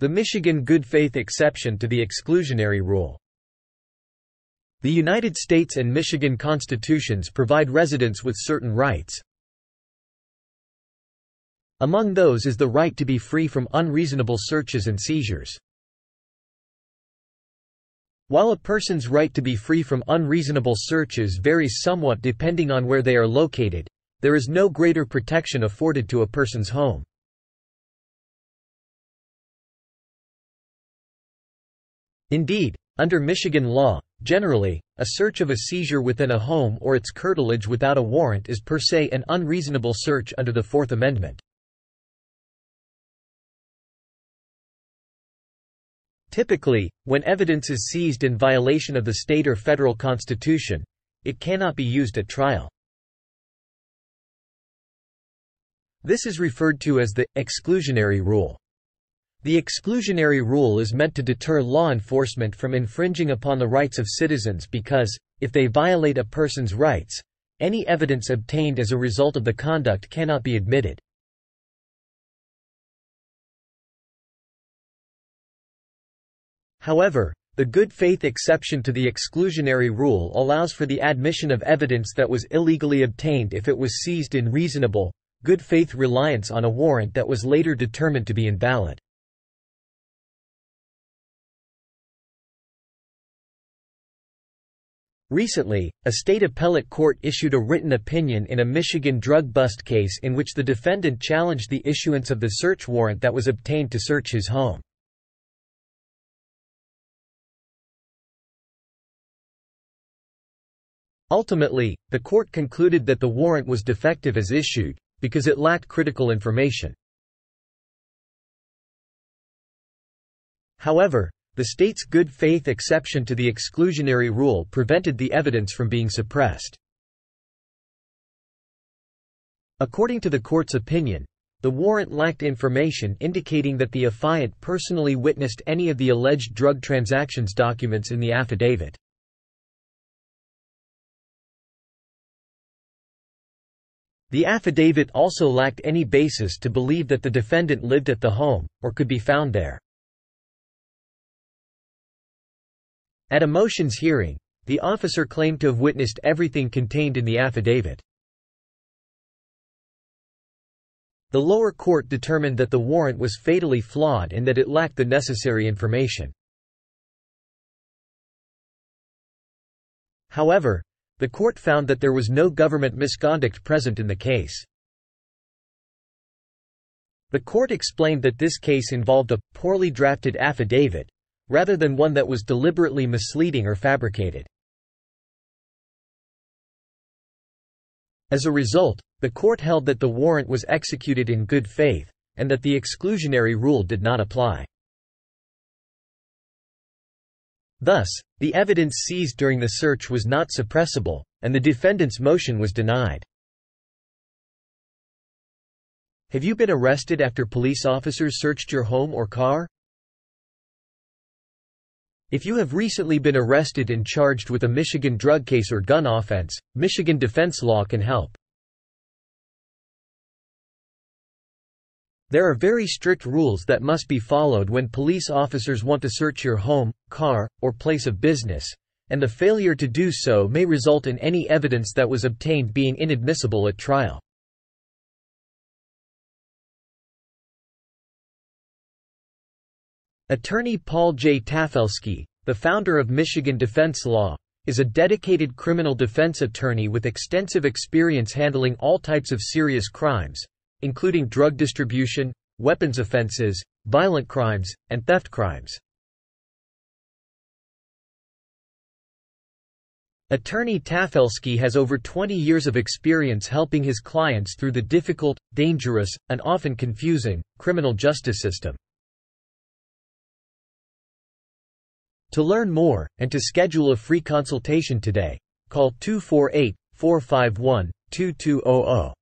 The Michigan good faith exception to the exclusionary rule. The United States and Michigan constitutions provide residents with certain rights. Among those is the right to be free from unreasonable searches and seizures. While a person's right to be free from unreasonable searches varies somewhat depending on where they are located, there is no greater protection afforded to a person's home. Indeed, under Michigan law, generally, a search of a seizure within a home or its curtilage without a warrant is per se an unreasonable search under the Fourth Amendment. Typically, when evidence is seized in violation of the state or federal constitution, it cannot be used at trial. This is referred to as the exclusionary rule. The exclusionary rule is meant to deter law enforcement from infringing upon the rights of citizens because, if they violate a person's rights, any evidence obtained as a result of the conduct cannot be admitted. However, the good faith exception to the exclusionary rule allows for the admission of evidence that was illegally obtained if it was seized in reasonable, good faith reliance on a warrant that was later determined to be invalid. Recently, a state appellate court issued a written opinion in a Michigan drug bust case in which the defendant challenged the issuance of the search warrant that was obtained to search his home. Ultimately, the court concluded that the warrant was defective as issued, because it lacked critical information. However, the state's good faith exception to the exclusionary rule prevented the evidence from being suppressed. According to the court's opinion, the warrant lacked information indicating that the affiant personally witnessed any of the alleged drug transactions documents in the affidavit. The affidavit also lacked any basis to believe that the defendant lived at the home, or could be found there. At a motions hearing, the officer claimed to have witnessed everything contained in the affidavit. The lower court determined that the warrant was fatally flawed and that it lacked the necessary information. However, the court found that there was no government misconduct present in the case. The court explained that this case involved a poorly drafted affidavit, rather than one that was deliberately misleading or fabricated. As a result, the court held that the warrant was executed in good faith, and that the exclusionary rule did not apply. Thus, the evidence seized during the search was not suppressible, and the defendant's motion was denied. Have you been arrested after police officers searched your home or car? If you have recently been arrested and charged with a Michigan drug case or gun offense, Michigan defense law can help. There are very strict rules that must be followed when police officers want to search your home, car, or place of business, and the failure to do so may result in any evidence that was obtained being inadmissible at trial. Attorney Paul J. Tafelski, the founder of Michigan Defense Law, is a dedicated criminal defense attorney with extensive experience handling all types of serious crimes, including drug distribution, weapons offenses, violent crimes, and theft crimes. Attorney Tafelski has over 20 years of experience helping his clients through the difficult, dangerous, and often confusing, criminal justice system. To learn more, and to schedule a free consultation today, call 248 451 2200.